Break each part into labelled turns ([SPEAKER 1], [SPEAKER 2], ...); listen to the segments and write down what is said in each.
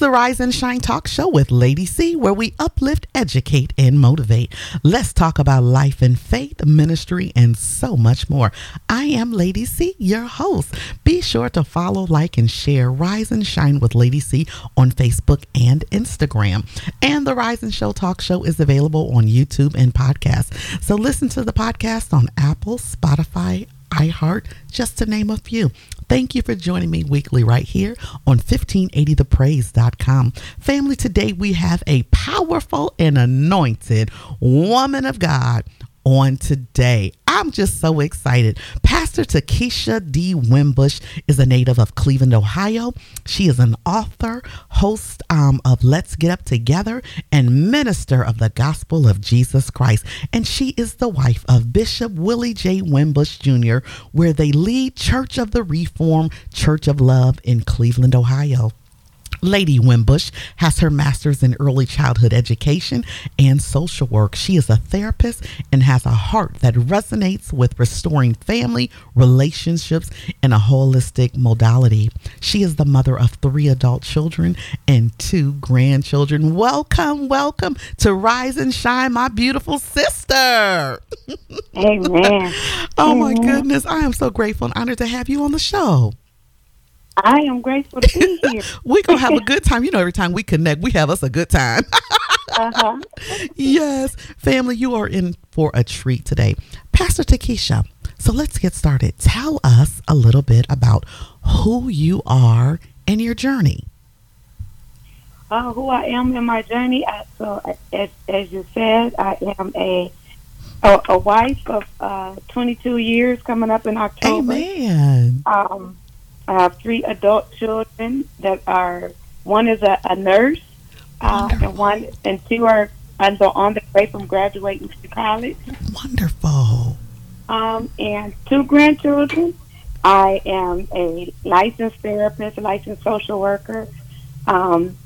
[SPEAKER 1] the Rise and Shine Talk Show with Lady C, where we uplift, educate, and motivate. Let's talk about life and faith, ministry, and so much more. I am Lady C, your host. Be sure to follow, like, and share Rise and Shine with Lady C on Facebook and Instagram. And the Rise and Show Talk Show is available on YouTube and podcast. So listen to the podcast on Apple, Spotify, iHeart, just to name a few. Thank you for joining me weekly right here on 1580thepraise.com. Family, today we have a powerful and anointed woman of God on today. I'm just so excited. Pastor Tekisha D. Wimbush is a native of Cleveland, Ohio. She is an author, host um, of Let's Get Up Together, and minister of the gospel of Jesus Christ. And she is the wife of Bishop Willie J. Wimbush Jr., where they lead Church of the Reformed Church of Love in Cleveland, Ohio. Lady Wimbush has her master's in early childhood education and social work. She is a therapist and has a heart that resonates with restoring family relationships in a holistic modality. She is the mother of three adult children and two grandchildren. Welcome, welcome to Rise and Shine, my beautiful sister.
[SPEAKER 2] Amen.
[SPEAKER 1] oh my goodness. I am so grateful and honored to have you on the show.
[SPEAKER 2] I am grateful to be here.
[SPEAKER 1] We're going to have a good time. You know, every time we connect, we have us a good time.
[SPEAKER 2] uh-huh.
[SPEAKER 1] Yes. Family, you are in for a treat today. Pastor Tekisha, so let's get started. Tell us a little bit about who you are and your journey.
[SPEAKER 2] Uh, who I am in my journey. I, so, as, as you said, I am a a, a wife of uh, 22 years coming up in October.
[SPEAKER 1] Amen.
[SPEAKER 2] Um, I have three adult children that are one is a, a nurse, uh, and one and two are on the, on the way from graduating to college.
[SPEAKER 1] Wonderful.
[SPEAKER 2] Um, and two grandchildren. I am a licensed therapist, a licensed social worker. Um,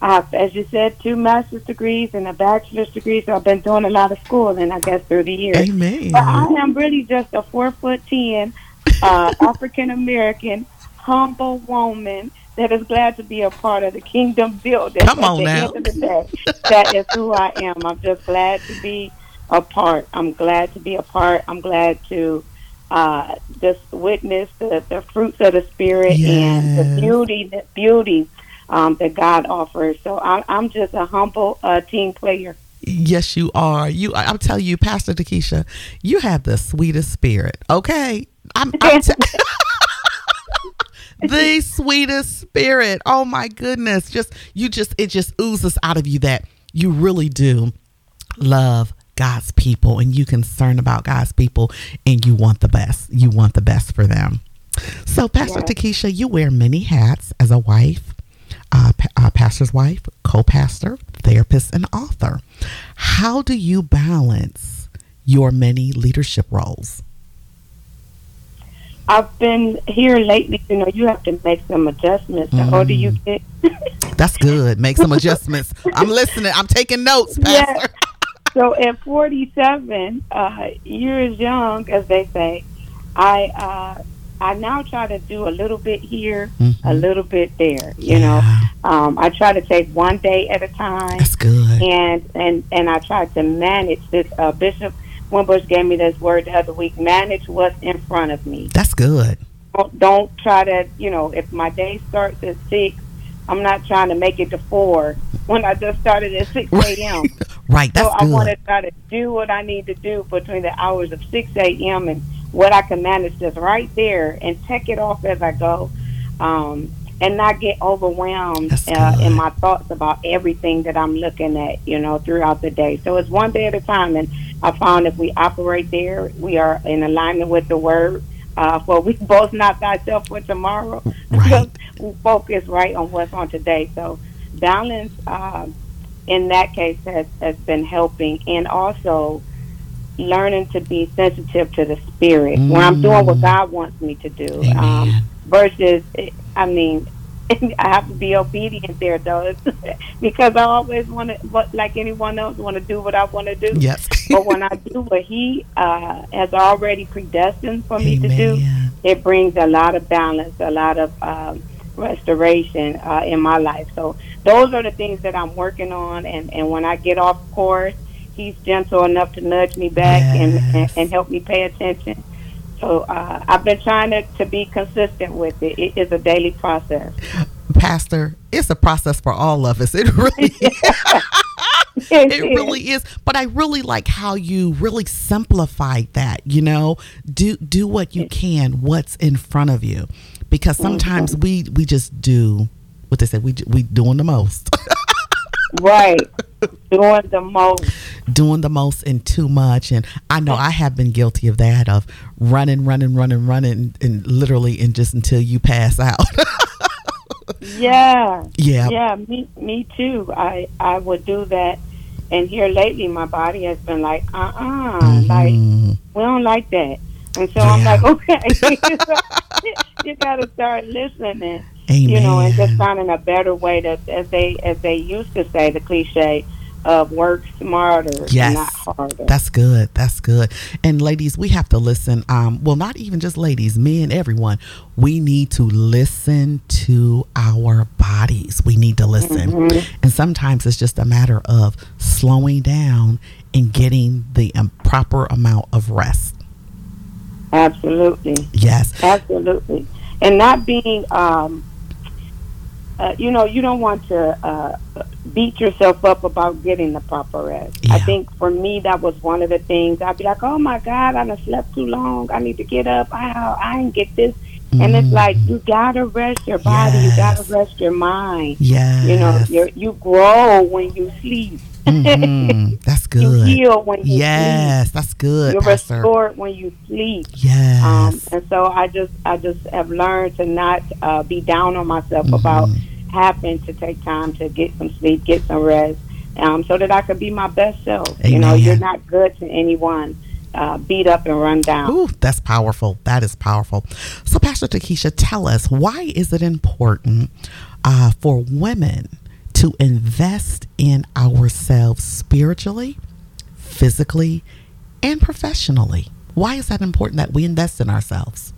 [SPEAKER 2] I have, as you said, two master's degrees and a bachelor's degree, so I've been doing a lot of schooling, I guess, through the years.
[SPEAKER 1] Amen.
[SPEAKER 2] But I am really just a four foot ten uh, African American, humble woman that is glad to be a part of the kingdom building.
[SPEAKER 1] Come
[SPEAKER 2] At
[SPEAKER 1] on
[SPEAKER 2] the
[SPEAKER 1] now.
[SPEAKER 2] End of the day, that is who I am. I'm just glad to be a part. I'm glad to be a part. I'm glad to uh, just witness the, the fruits of the spirit and the beauty, the beauty um, that God offers. So I'm, I'm just a humble uh, team player.
[SPEAKER 1] Yes, you are. You, I'm telling you, Pastor Tekisha, you have the sweetest spirit. Okay, I'm. I'm t- the sweetest spirit. Oh my goodness! Just you, just it just oozes out of you that you really do love God's people, and you concerned about God's people, and you want the best. You want the best for them. So, Pastor
[SPEAKER 2] Yes.
[SPEAKER 1] Tekisha, you wear many hats as a wife, uh, pa- uh, pastor's wife, co-pastor, therapist, and author. How do you balance your many leadership roles?
[SPEAKER 2] I've been here lately. You know, you have to make some adjustments. The older you
[SPEAKER 1] Mm.
[SPEAKER 2] get,
[SPEAKER 1] That's good. Make some adjustments. I'm listening. I'm taking notes,
[SPEAKER 2] Yeah. So at 47 uh, years young, as they say, I uh, I now try to do a little bit here, a
[SPEAKER 1] Mhm.
[SPEAKER 2] little bit there. You know, um, I try to take one day at a time,
[SPEAKER 1] that's good.
[SPEAKER 2] and and and I try to manage this. Uh, Bishop Wimbush gave me this word the other week: manage what's in front of me.
[SPEAKER 1] That's good.
[SPEAKER 2] don't, don't try to, you know, if my day starts at six, I'm not trying to make it to four when I just started at six a.m.
[SPEAKER 1] Right. That's
[SPEAKER 2] so I want to try to do what I need to do between the hours of six a.m. and what I can manage just right there and check it off as I go, um, and not get overwhelmed uh, in my thoughts about everything that I'm looking at, you know, throughout the day. So it's one day at a time, and I found if we operate there, we are in alignment with the word. Uh, for we both not thyself for tomorrow.
[SPEAKER 1] Right.
[SPEAKER 2] we focus right on what's on today. So balance um, in that case has, has been helping, and also learning to be sensitive to the spirit when I'm doing what
[SPEAKER 1] Mm.
[SPEAKER 2] God wants me to do. Um, versus, I mean, I have to be obedient there, though, because I always want to, like anyone else, want to do what I want to do.
[SPEAKER 1] yes.
[SPEAKER 2] but when I do what He uh, has already predestined for me to do, it brings a lot of balance, a lot of um, restoration uh, in my life. So those are the things that I'm working on. And, and when I get off course, he's gentle enough to nudge me back yes. and, and, and help me pay attention. So uh, I've been trying to, to be consistent with it. It is a daily process.
[SPEAKER 1] Pastor, it's a process for all of us. It really it really is. But I really like how you really simplified that, you know. Do do what you can, what's in front of you. Because sometimes mm-hmm. we we just do what they say, we we doing the most.
[SPEAKER 2] right. Doing the most.
[SPEAKER 1] Doing the most and too much. And I know I have been guilty of that of running, running, running, running and literally and just until you pass out.
[SPEAKER 2] yeah.
[SPEAKER 1] Yeah.
[SPEAKER 2] Yeah, me me too. I I would do that and here lately my body has been like, uh uh-uh, uh mm-hmm. like we don't like that. And so yeah. I'm like, okay, you gotta start listening.
[SPEAKER 1] Amen.
[SPEAKER 2] You know, and just finding a better way to as they as they used to say the cliche, of work smarter yes. not harder.
[SPEAKER 1] That's good. That's good. And ladies, we have to listen. Um, well, not even just ladies, men, everyone. We need to listen to our bodies. We need to listen. Mm-hmm. And sometimes it's just a matter of slowing down and getting the um, proper amount of rest.
[SPEAKER 2] Absolutely.
[SPEAKER 1] Yes.
[SPEAKER 2] Absolutely. And not being um, uh, you know, you don't want to uh, beat yourself up about getting the proper rest. Yeah. I think for me, that was one of the things. I'd be like, oh my God, I done slept too long. I need to get up. I, I didn't get this. Mm. And it's like, you got to rest your body. Yes. You got to rest your mind.
[SPEAKER 1] Yeah.
[SPEAKER 2] You know, you you grow when you sleep.
[SPEAKER 1] Mm-hmm. That's good.
[SPEAKER 2] you heal when you
[SPEAKER 1] yes,
[SPEAKER 2] sleep.
[SPEAKER 1] that's good.
[SPEAKER 2] You're Pastor. restored when you sleep.
[SPEAKER 1] Yes. Um,
[SPEAKER 2] and so I just I just have learned to not uh, be down on myself mm-hmm. about having to take time to get some sleep, get some rest, um, so that I could be my best self. Amen. You know, you're not good to anyone. Uh, beat up and run down.
[SPEAKER 1] Ooh, that's powerful. That is powerful. So, Pastor Tekisha, tell us why is it important uh, for women to invest in ourselves spiritually, physically, and professionally. Why is that important that we invest in ourselves?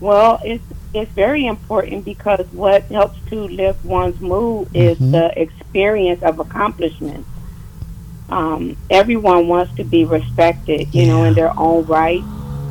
[SPEAKER 2] Well, it's it's very important because what helps to lift one's mood is mm-hmm. the experience of accomplishment. Um, everyone wants to be respected, you yeah. know, in their own right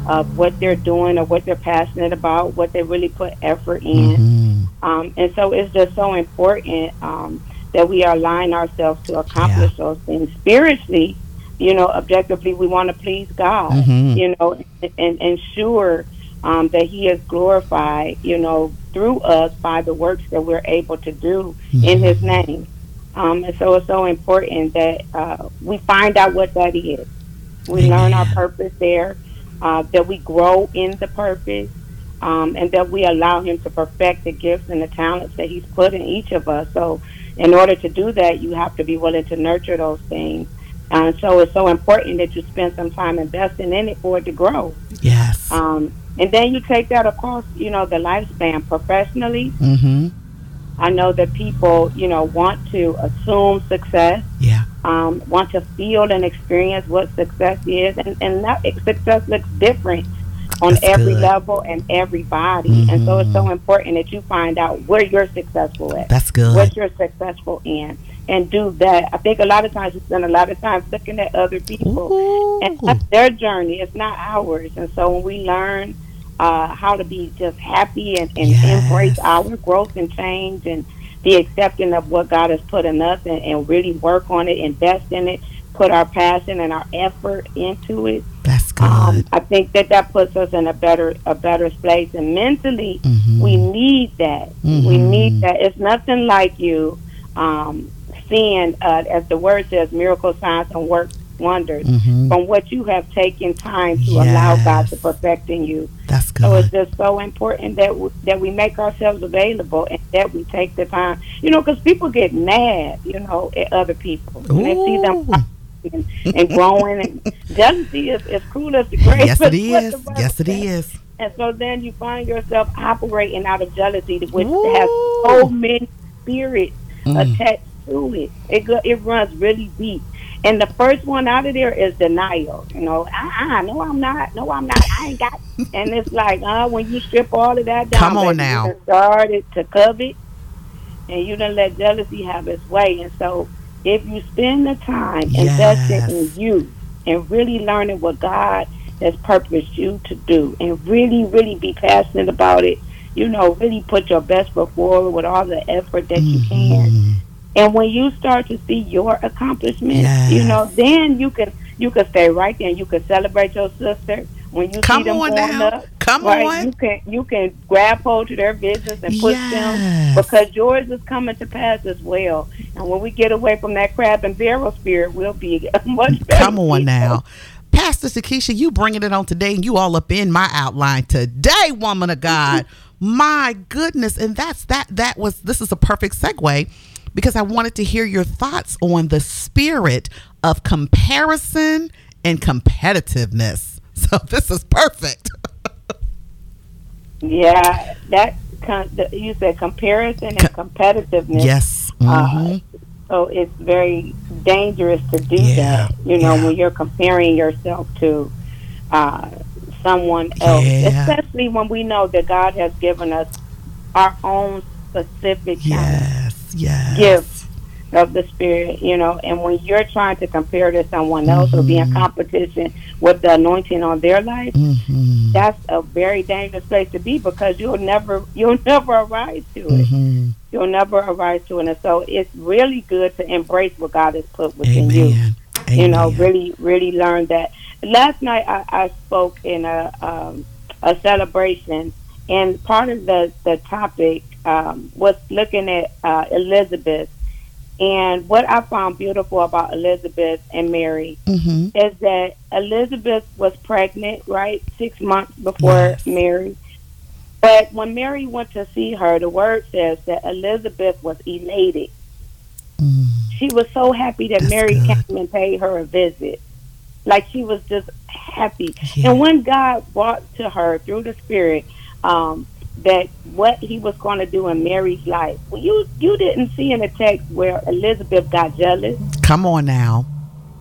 [SPEAKER 2] of what they're doing or what they're passionate about, what they really put effort in. Mm-hmm. Um, and so it's just so important um, that we align ourselves to accomplish yeah. those things spiritually. You know, objectively, we want to please God. Mm-hmm. You know, and, and ensure um, that He is glorified. You know, through us by the works that we're able to do mm-hmm. in His name. Um, and so it's so important that uh, we find out what that is. We Amen. learn our purpose there. Uh, that we grow in the purpose um, and that we allow Him to perfect the gifts and the talents that He's put in each of us. So, in order to do that, you have to be willing to nurture those things. And so, it's so important that you spend some time investing in it for it to grow.
[SPEAKER 1] Yes.
[SPEAKER 2] Um, and then you take that across, you know, the lifespan professionally.
[SPEAKER 1] Mm-hmm.
[SPEAKER 2] I know that people, you know, want to assume success.
[SPEAKER 1] Yeah.
[SPEAKER 2] Um, want to feel and experience what success is, and and that success looks different on That's every good. level and everybody. Mm-hmm. And so it's so mm-hmm. important that you find out where you're successful at.
[SPEAKER 1] That's good.
[SPEAKER 2] What you're successful in. And do that. I think a lot of times we spend a lot of time looking at other people Ooh. and that's their journey. It's not ours. And so when we learn uh, how to be just happy and, and yes. embrace our growth and change and the accepting of what God has put in us and, and really work on it, invest in it, put our passion and our effort into it.
[SPEAKER 1] That's good. Um,
[SPEAKER 2] I think that that puts us in a better a better place, and mentally, mm-hmm. we need that. Mm-hmm. We need that. It's nothing like you um, seeing, uh, as the word says, miracle signs and work wonders mm-hmm. from what you have taken time to yes. allow God to perfect in you.
[SPEAKER 1] That's good.
[SPEAKER 2] So it's just so important that w- that we make ourselves available and that we take the time. You know, because people get mad, you know, at other people when they see them and, and growing. And jealousy is, as cruel as the grave.
[SPEAKER 1] Yes, it is. Yes, it is.
[SPEAKER 2] And so then you find yourself operating out of jealousy, which Ooh. has so many spirits mm. attached to it. It it runs really deep And the first one out of there is denial. You know, uh-uh, no, I'm not. No, I'm not. I ain't got. and it's like, uh, when you strip all of that down,
[SPEAKER 1] Come on now.
[SPEAKER 2] started to covet, and you don't let jealousy have its way. And so, if you spend the time investing in you and really learning what God has purposed you to do, and really, really be passionate about it, you know, really put your best foot forward with all the effort that you mm-hmm.
[SPEAKER 1] can.
[SPEAKER 2] And when you start to see your accomplishments,
[SPEAKER 1] Yes.
[SPEAKER 2] you know, then you can you can stay right there. and You can celebrate your sister when you
[SPEAKER 1] Come
[SPEAKER 2] see them
[SPEAKER 1] on
[SPEAKER 2] up.
[SPEAKER 1] Come
[SPEAKER 2] right?
[SPEAKER 1] on.
[SPEAKER 2] You can you can grab hold to their business and push them because yours is coming to pass as well. And when we get away from that crab and barrel spirit, we'll be much better.
[SPEAKER 1] Come on now. Pastor Tekisha, you bringing it on today, and you all up in my outline today, woman of God. Mm-hmm. my goodness, and that's that. That was this is a perfect segue because I wanted to hear your thoughts on the spirit of comparison and competitiveness. So this is perfect.
[SPEAKER 2] Yeah, that con- the, you said comparison and competitiveness.
[SPEAKER 1] yes.
[SPEAKER 2] Uh,
[SPEAKER 1] Mhm.
[SPEAKER 2] So it's very dangerous to do
[SPEAKER 1] Yeah,
[SPEAKER 2] that. You know,
[SPEAKER 1] yeah.
[SPEAKER 2] when you're comparing yourself to uh, someone else,
[SPEAKER 1] Yeah.
[SPEAKER 2] especially when we know that God has given us our own specific
[SPEAKER 1] Yes. Yes.
[SPEAKER 2] of gift of the Spirit. You know, and when you're trying to compare to someone else or be in
[SPEAKER 1] Mhm.
[SPEAKER 2] competition with the anointing on their life,
[SPEAKER 1] Mhm.
[SPEAKER 2] That's a very dangerous place to be because you'll never you'll never arise to it.
[SPEAKER 1] Mhm.
[SPEAKER 2] You'll never arise to it. And so it's really good to embrace what God has put within you.
[SPEAKER 1] Amen.
[SPEAKER 2] You know, really, really learn that. Last night I, I spoke in a um, a celebration, and part of the the topic um, was looking at uh, Elizabeth. And what I found beautiful about Elizabeth and Mary
[SPEAKER 1] Mhm.
[SPEAKER 2] is that Elizabeth was pregnant, right, six months before
[SPEAKER 1] Yes.
[SPEAKER 2] Mary. But when Mary went to see her, the word says that Elizabeth was elated.
[SPEAKER 1] Mm.
[SPEAKER 2] She was so happy that
[SPEAKER 1] That's
[SPEAKER 2] Mary
[SPEAKER 1] good.
[SPEAKER 2] came and paid her a visit. Like she was just happy.
[SPEAKER 1] Yeah.
[SPEAKER 2] And when God brought to her through the Spirit um, that what He was going to do in Mary's life, well, you you didn't see in the text where Elizabeth got jealous
[SPEAKER 1] Come on now.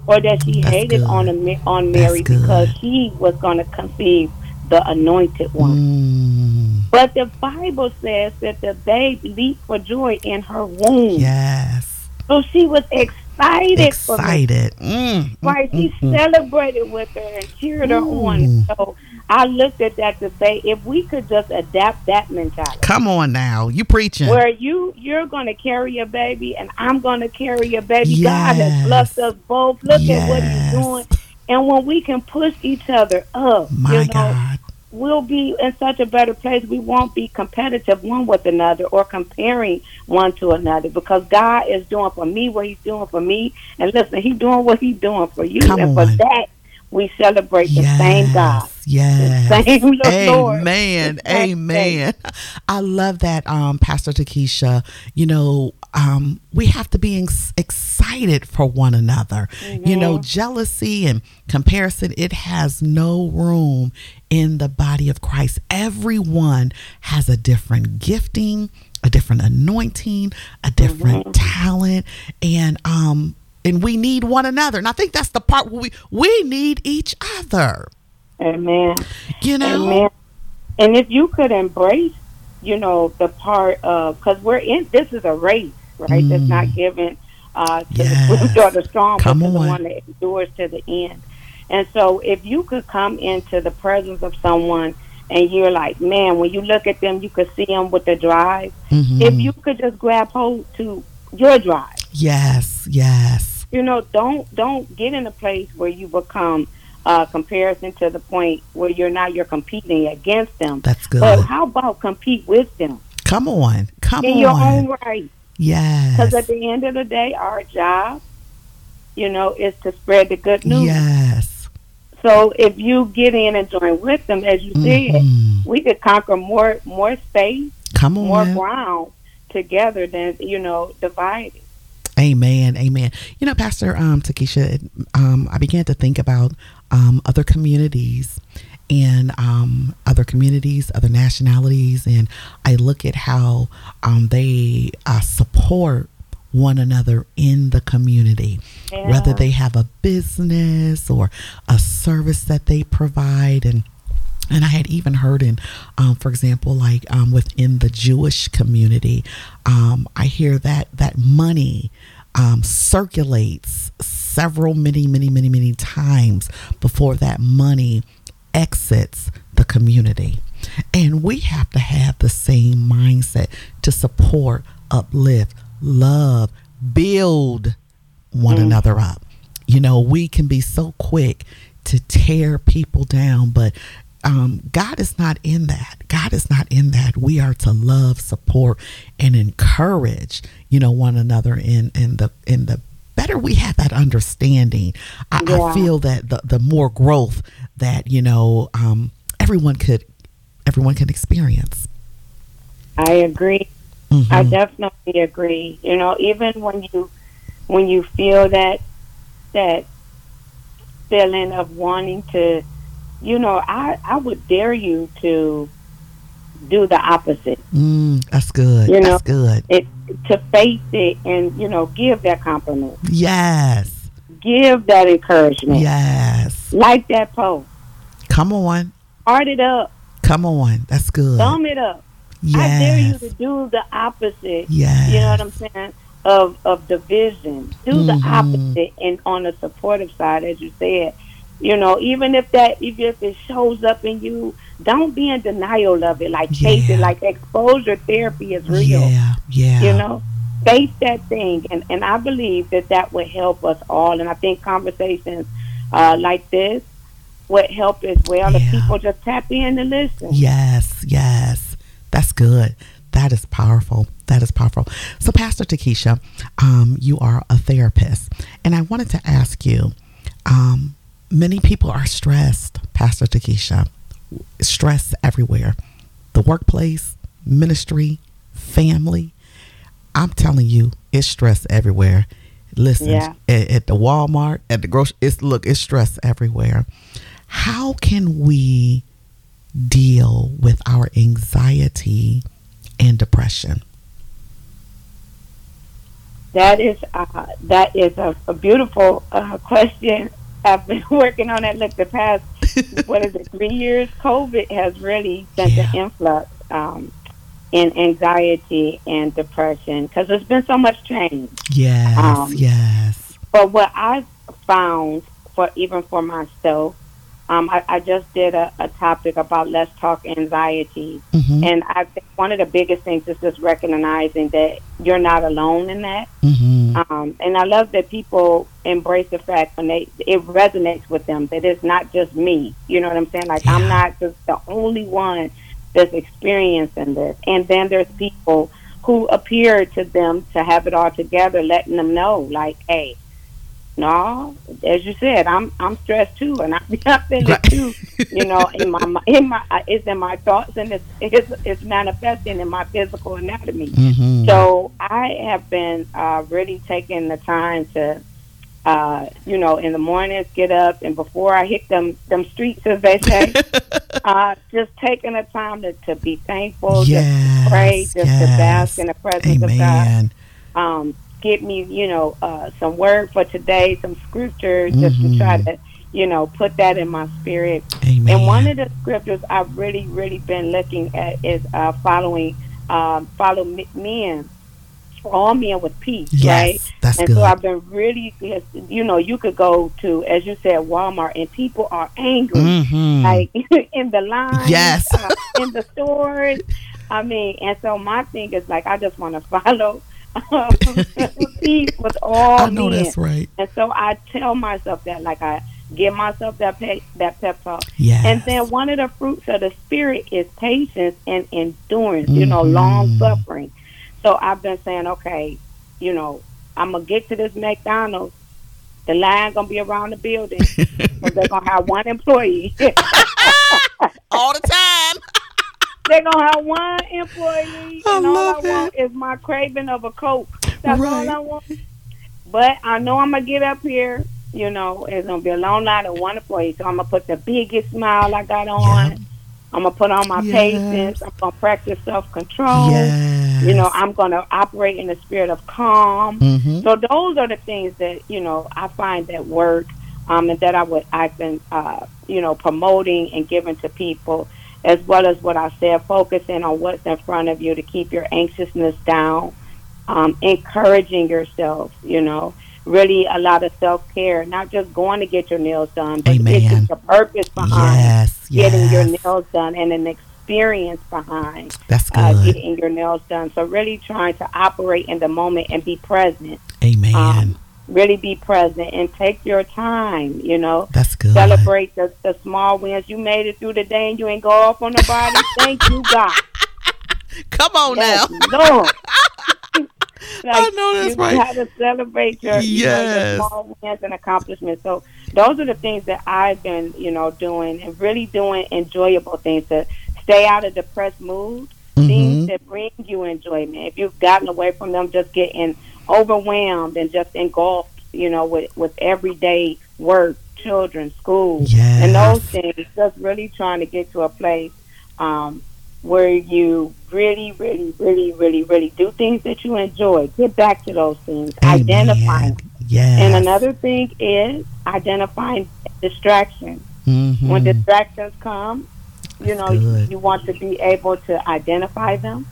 [SPEAKER 2] or that she
[SPEAKER 1] That's
[SPEAKER 2] hated
[SPEAKER 1] good.
[SPEAKER 2] on a, on Mary because she was going to conceive the anointed one.
[SPEAKER 1] Mm.
[SPEAKER 2] But the Bible says that the babe leaped for joy in her womb.
[SPEAKER 1] Yes.
[SPEAKER 2] So she was excited.
[SPEAKER 1] Excited. Mm.
[SPEAKER 2] Right, she
[SPEAKER 1] Mm, mm,
[SPEAKER 2] celebrated with her and cheered her on. So I looked at that to say, if we could just adapt that mentality,
[SPEAKER 1] Come on now. You preaching.
[SPEAKER 2] where you you're going to carry a baby and I'm going to carry a baby. God has blessed us both. Look at what He's doing, and when we can push each other up,
[SPEAKER 1] My
[SPEAKER 2] you know,
[SPEAKER 1] God.
[SPEAKER 2] we'll be in such a better place. We won't be competitive one with another or comparing one to another because God is doing for me what He's doing for me. And listen, He's doing what He's doing for you.
[SPEAKER 1] Come
[SPEAKER 2] and for that, we celebrate the
[SPEAKER 1] yes.
[SPEAKER 2] same God.
[SPEAKER 1] Yes.
[SPEAKER 2] The same Lord.
[SPEAKER 1] Amen.
[SPEAKER 2] Same
[SPEAKER 1] Amen. I love that, um, Pastor Tekisha. You know, um, we have to be ex- excited for one another. You know,
[SPEAKER 2] Mm-hmm.
[SPEAKER 1] jealousy and comparison, it has no room in the body of Christ. Everyone has a different gifting, a different anointing, a different
[SPEAKER 2] Mm-hmm.
[SPEAKER 1] talent, and um, and we need one another. And I think that's the part where we we need each other.
[SPEAKER 2] Amen.
[SPEAKER 1] You know.
[SPEAKER 2] Amen. And if you could embrace, you know, the part of because we're in this is a race, right? That's
[SPEAKER 1] Mm.
[SPEAKER 2] not given uh, to
[SPEAKER 1] Yes.
[SPEAKER 2] the swift or the strong,
[SPEAKER 1] Come
[SPEAKER 2] but to the one that endures to the end. And so, if you could come into the presence of someone and you're like, man, when you look at them, you could see them with the drive.
[SPEAKER 1] Mhm.
[SPEAKER 2] If you could just grab hold to your drive,
[SPEAKER 1] Yes, yes.
[SPEAKER 2] You know, don't don't get in a place where you become uh, comparison to the point where you're now you're competing against them.
[SPEAKER 1] That's good.
[SPEAKER 2] But how about compete with them
[SPEAKER 1] Come on. Come
[SPEAKER 2] in
[SPEAKER 1] on.
[SPEAKER 2] your own right?
[SPEAKER 1] yes.
[SPEAKER 2] Because at the end of the day, our job, you know, is to spread the good news.
[SPEAKER 1] Yes.
[SPEAKER 2] So if you get in and join with them, as you said,
[SPEAKER 1] Mhm.
[SPEAKER 2] we could conquer more more space,
[SPEAKER 1] Come on, more
[SPEAKER 2] ground together than you know divided.
[SPEAKER 1] Amen. Amen. You know, Pastor um, Tekisha, um, I began to think about um, other communities and um, other communities, other nationalities, and I look at how um, they uh, support one another in the community,
[SPEAKER 2] Yeah.
[SPEAKER 1] whether they have a business or a service that they provide. And and I had even heard in, um, for example, like um, within the Jewish community, um, I hear that that money um, circulates several, many, many, many, many times before that money exits the community. And we have to have the same mindset to support, uplift, love, build one another up. You know, we can be so quick to tear people down, but um, God is not in that. God is not in that. We are to love, support, and encourage, you know, one another in in the in the better we have that understanding. I,
[SPEAKER 2] Yeah.
[SPEAKER 1] I feel that the the more growth that you know um, everyone could everyone can experience.
[SPEAKER 2] I agree. I
[SPEAKER 1] Mhm.
[SPEAKER 2] definitely agree. You know, even when you when you feel that that feeling of wanting to, you know, I I would dare you to do the opposite.
[SPEAKER 1] Mm, that's good.
[SPEAKER 2] You know-
[SPEAKER 1] that's good.
[SPEAKER 2] It to face it and you know give that compliment,
[SPEAKER 1] Yes.
[SPEAKER 2] give that encouragement,
[SPEAKER 1] Yes.
[SPEAKER 2] like that post,
[SPEAKER 1] Come on.
[SPEAKER 2] art it up,
[SPEAKER 1] Come on. That's good.
[SPEAKER 2] thumb it up. I dare you to do the opposite.
[SPEAKER 1] Yes.
[SPEAKER 2] You know what I'm saying? Of of division. Do the
[SPEAKER 1] Mhm.
[SPEAKER 2] opposite and on the supportive side, as you said. You know, even if that even if it shows up in you, don't be in denial of it. Like face
[SPEAKER 1] Yeah.
[SPEAKER 2] it. Like exposure therapy is real.
[SPEAKER 1] Yeah. Yeah.
[SPEAKER 2] You know, face that thing, and and I believe that that would help us all. And I think conversations uh, like this would help as well if people just tap in and listen.
[SPEAKER 1] Yes, yes. That's good. That is powerful. That is powerful. So, Pastor Tekisha, um, you are a therapist, and I wanted to ask you um, many people are stressed, Pastor Tekisha, stress everywhere the workplace, ministry, family. I'm telling you, it's stress everywhere. Listen,
[SPEAKER 2] Yeah.
[SPEAKER 1] at, at the Walmart, at the grocery, it's look, it's stress everywhere. How can we deal with our anxiety and depression?
[SPEAKER 2] That is uh, that is a, a beautiful uh, question. I've been working on that. Look, the past what is it, three years? COVID has really sent
[SPEAKER 1] Yeah.
[SPEAKER 2] an influx um, in anxiety and depression because there's been so much change.
[SPEAKER 1] Yes,
[SPEAKER 2] Um,
[SPEAKER 1] yes.
[SPEAKER 2] But what I've found for even for myself, um, I, I just did a, a topic about let's talk anxiety,
[SPEAKER 1] hmm
[SPEAKER 2] and I think one of the biggest things is just recognizing that you're not alone in that.
[SPEAKER 1] hmm
[SPEAKER 2] Um, and I love that people embrace the fact when they it resonates with them that it's not just me. You know what I'm saying? Like
[SPEAKER 1] Yeah.
[SPEAKER 2] I'm not just the only one that's experiencing this. And then there's people who appear to them to have it all together, letting them know, like, hey, no, as you said, I'm I'm stressed too, and I I feel
[SPEAKER 1] Right.
[SPEAKER 2] it too. You know, in my in my it's in my thoughts, and it's it's, it's manifesting in my physical anatomy.
[SPEAKER 1] hmm
[SPEAKER 2] So I have been uh, really taking the time to, uh, you know, in the mornings get up and before I hit them them streets, as they say, uh, just taking the time to, to be thankful, just to pray, just to bask in the presence of God. Um, get me, you know, uh, some word for today, some scriptures, just to try
[SPEAKER 1] Mhm.
[SPEAKER 2] to, you know, put that in my spirit.
[SPEAKER 1] Amen.
[SPEAKER 2] And one of the scriptures I've really, really been looking at is uh, following, um, follow me- men, all men with peace,
[SPEAKER 1] yes,
[SPEAKER 2] right?
[SPEAKER 1] that's
[SPEAKER 2] And
[SPEAKER 1] good.
[SPEAKER 2] so I've been really, you know, you could go to, as you said, Walmart, and people are angry,
[SPEAKER 1] Mhm.
[SPEAKER 2] like in the line,
[SPEAKER 1] Yes.
[SPEAKER 2] uh, in the stores. I mean, and so my thing is like, I just want to follow um, peace with all
[SPEAKER 1] I know
[SPEAKER 2] men.
[SPEAKER 1] that's right.
[SPEAKER 2] And so I tell myself that, like I give myself that pep, that pep talk.
[SPEAKER 1] Yes.
[SPEAKER 2] And then one of the fruits of the spirit is patience and endurance, you know,
[SPEAKER 1] Mhm.
[SPEAKER 2] long suffering. So I've been saying, okay, you know, I'm gonna get to this McDonald's. The line gonna be around the building. so they're gonna have one employee.
[SPEAKER 1] all the time.
[SPEAKER 2] They're gonna have one employee,
[SPEAKER 1] I
[SPEAKER 2] and all I want is my craving of a coke. That's
[SPEAKER 1] Right.
[SPEAKER 2] all I want. But I know I'm gonna get up here. You know, it's gonna be a long line of one employee, so I'm gonna put the biggest smile I got on. I'm gonna put on my
[SPEAKER 1] Yes.
[SPEAKER 2] patience. I'm gonna practice self control.
[SPEAKER 1] Yes.
[SPEAKER 2] You know, I'm gonna operate in the spirit of calm.
[SPEAKER 1] hmm
[SPEAKER 2] So those are the things that you know I find that work, um, and that I would I've been uh, you know promoting and giving to people, as well as what I said, focusing on what's in front of you to keep your anxiousness down, um, encouraging yourself. You know, really a lot of self care, not just going to get your nails done, but
[SPEAKER 1] Amen.
[SPEAKER 2] the purpose behind
[SPEAKER 1] Yes. Yes.
[SPEAKER 2] getting your nails done and an experience behind
[SPEAKER 1] That's
[SPEAKER 2] uh, getting your nails done. So really trying to operate in the moment and be present
[SPEAKER 1] Amen.
[SPEAKER 2] um, really be present and take your time, you know.
[SPEAKER 1] That's good.
[SPEAKER 2] Celebrate the, the small wins. You made it through the day and you ain't go off on nobody. Thank you, God.
[SPEAKER 1] Come on
[SPEAKER 2] Yes,
[SPEAKER 1] now.
[SPEAKER 2] Lord.
[SPEAKER 1] I know that's
[SPEAKER 2] you
[SPEAKER 1] right.
[SPEAKER 2] have to celebrate your, you know, your small wins and accomplishments. So those are the things that I've been, you know, doing and really doing enjoyable things to stay out of depressed mood things
[SPEAKER 1] Mhm.
[SPEAKER 2] that bring you enjoyment. If you've gotten away from them, just getting overwhelmed and just engulfed, you know, with with everyday work, children, school,
[SPEAKER 1] Yes.
[SPEAKER 2] and those things. Just really trying to get to a place um, where you really, really, really, really, really do things that you enjoy. Get back to those things. Identify.
[SPEAKER 1] Amen. Yes.
[SPEAKER 2] And another thing is identifying distractions
[SPEAKER 1] Mhm.
[SPEAKER 2] when distractions come, you know,
[SPEAKER 1] good.
[SPEAKER 2] you want to be able to identify them.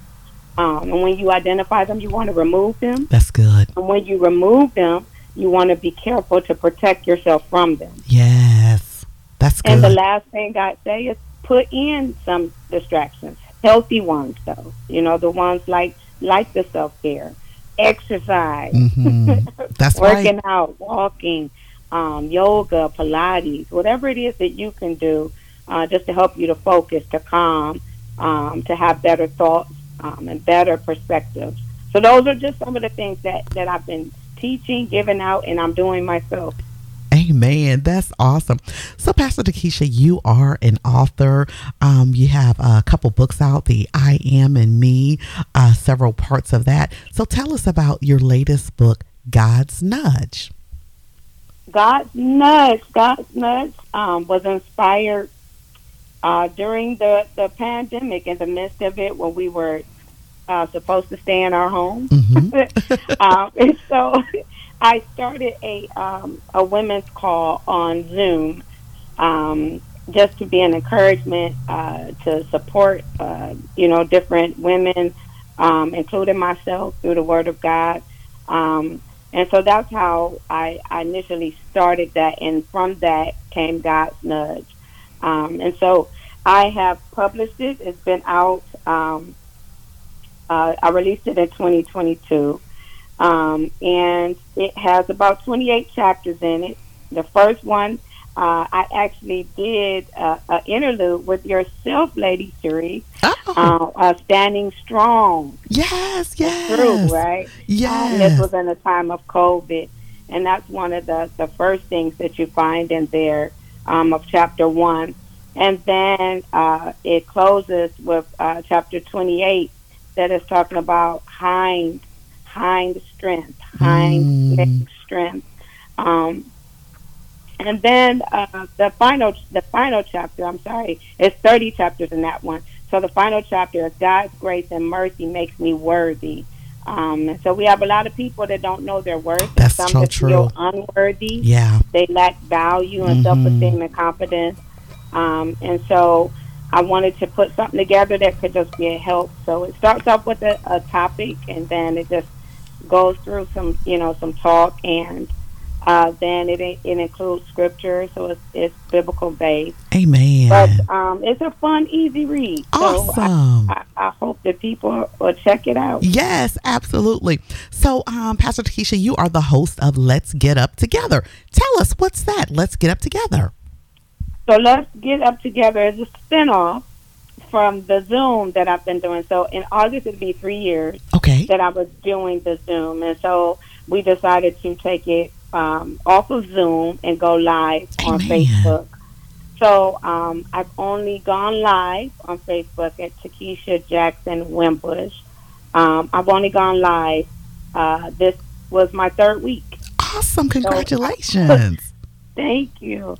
[SPEAKER 2] Um, and when you identify them, you want to remove them.
[SPEAKER 1] That's good.
[SPEAKER 2] And when you remove them, you want to be careful to protect yourself from them.
[SPEAKER 1] Yes. That's good.
[SPEAKER 2] And the last thing I'd say is put in some distractions, healthy ones, though. You know, the ones like like the self care, exercise,
[SPEAKER 1] Mhm. That's
[SPEAKER 2] working
[SPEAKER 1] right.
[SPEAKER 2] out, walking, um, yoga, Pilates, whatever it is that you can do, uh, just to help you to focus, to calm, um, to have better thoughts um, and better perspectives. So those are just some of the things that that I've been teaching, giving out, and I'm doing myself.
[SPEAKER 1] Amen. That's awesome. So, Pastor Tekisha, you are an author. Um, you have a couple books out, the I Am and Me, uh, several parts of that. So, tell us about your latest book, God's Nudge.
[SPEAKER 2] God's nudge, God's nudge um, was inspired uh, during the, the pandemic, in the midst of it, when we were uh, supposed to stay in our homes.
[SPEAKER 1] hmm
[SPEAKER 2] um, and so I started a um, a women's call on Zoom, um, just to be an encouragement uh, to support, uh, you know, different women, um, including myself, through the Word of God. Um, and so that's how I, I initially started that, and from that came God's nudge. Um, and so I have published it. It's been out. Um, uh, I released it in 2022, um, and it has about 28 chapters in it. The first one, uh, I actually did uh, an interlude with yourself, Lady Siri,
[SPEAKER 1] Oh,
[SPEAKER 2] uh, uh, standing strong
[SPEAKER 1] yes, yes.
[SPEAKER 2] through, right? Um, this was in a time of COVID, and that's one of the, the first things that you find in there um, of chapter one. And then uh, it closes with uh, chapter 28 that is talking about hind, hind strength, hind
[SPEAKER 1] Mm.
[SPEAKER 2] strength. Um, and then uh, the final, the final chapter. I'm sorry, it's 30 chapters in that one. So the final chapter is God's grace and mercy makes me worthy. Um, so we have a lot of people that don't know their worth.
[SPEAKER 1] That's
[SPEAKER 2] Some
[SPEAKER 1] so
[SPEAKER 2] that feel unworthy.
[SPEAKER 1] Yeah.
[SPEAKER 2] They lack value and
[SPEAKER 1] Mhm.
[SPEAKER 2] self-esteem and confidence. Um, and so I wanted to put something together that could just be a help. So it starts off with a, a topic, and then it just goes through some, you know, some talk, and uh, then it it includes scripture, so it's, it's biblical based.
[SPEAKER 1] Amen.
[SPEAKER 2] But um, it's a fun, easy read. So I,
[SPEAKER 1] awesome.
[SPEAKER 2] I, I hope that people will check it out.
[SPEAKER 1] Yes, absolutely. So, um, Pastor Tekisha, you are the host of Let's Get Up Together. Tell us what's that? Let's Get Up Together.
[SPEAKER 2] So let's get up together is a spinoff from the Zoom that I've been doing. So in August it'll be three years
[SPEAKER 1] Okay.
[SPEAKER 2] that I was doing the Zoom, and so we decided to take it um, off of Zoom and go live on Facebook. So um, I've only gone live on Facebook at Tekisha Jackson Wimbush. Um, I've only gone live. Uh, this was my third week.
[SPEAKER 1] Awesome. Congratulations.
[SPEAKER 2] Thank you.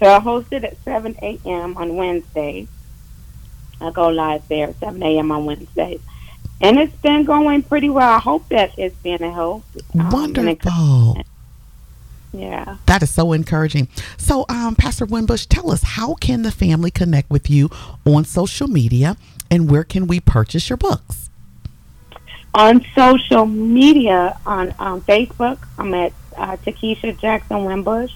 [SPEAKER 2] So I hosted at 7 a.m. on Wednesday. I go live there at 7 a.m. on Wednesdays. And it's been going pretty well. I hope that it's been a help.
[SPEAKER 1] Um, Wonderful.
[SPEAKER 2] Yeah.
[SPEAKER 1] That is so encouraging. So, um, Pastor Wimbush, tell us how can the family connect with you on social media and where can we purchase your books?
[SPEAKER 2] On social media, on um, Facebook, I'm at uh, Tekisha Jackson Wimbush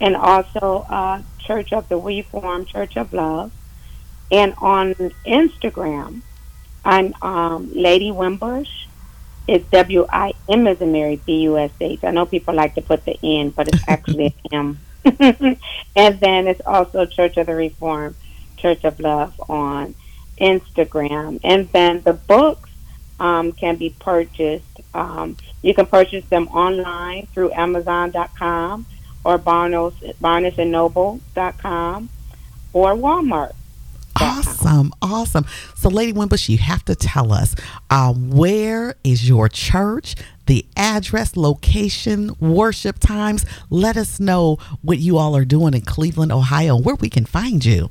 [SPEAKER 2] and also uh, Church of the Reformed Church of Love. And on Instagram, I'm um, Lady Wimbush. It's W I M as in Mary, B U S H. I know people like to put the N, but it's actually M. and then it's also Church of the Reformed Church of Love on Instagram. And then the books um, can be purchased. Um, you can purchase them online through Amazon.com or Barnes, and Noble.com or Walmart.
[SPEAKER 1] Awesome, awesome. So, Lady Wimbush, you have to tell us uh, where is your church, the address, location, worship times. Let us know what you all are doing in Cleveland, Ohio, where we can find you.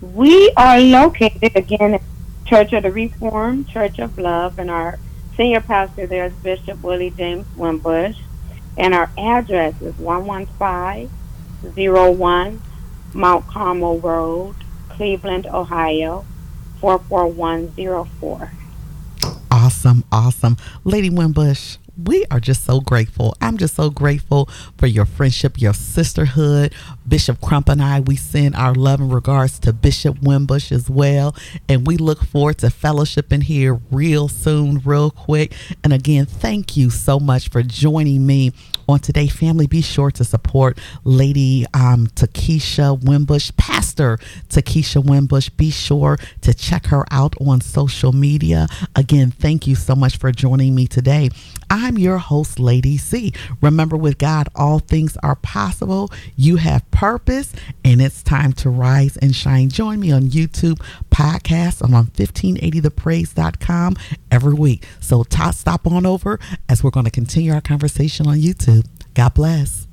[SPEAKER 2] We are located again at Church of the Reformed, Church of Love, and our senior pastor there is Bishop Willie James Wimbush. And our address is 11501 Mount Carmel Road, Cleveland, Ohio, 44104.
[SPEAKER 1] Awesome, awesome. Lady Wimbush, we are just so grateful. I'm just so grateful for your friendship, your sisterhood. Bishop Crump and I, we send our love and regards to Bishop Wimbush as well. And we look forward to fellowshipping here real soon, real quick. And again, thank you so much for joining me on today. Family, be sure to support Lady um, Tekisha Wimbush, Pastor Tekisha Wimbush. Be sure to check her out on social media. Again, thank you so much for joining me today. I'm your host, Lady C. Remember, with God, all things are possible. You have purpose, and it's time to rise and shine. Join me on YouTube podcast. I'm on 1580thepraise.com every week. So t- stop on over as we're going to continue our conversation on YouTube. God bless.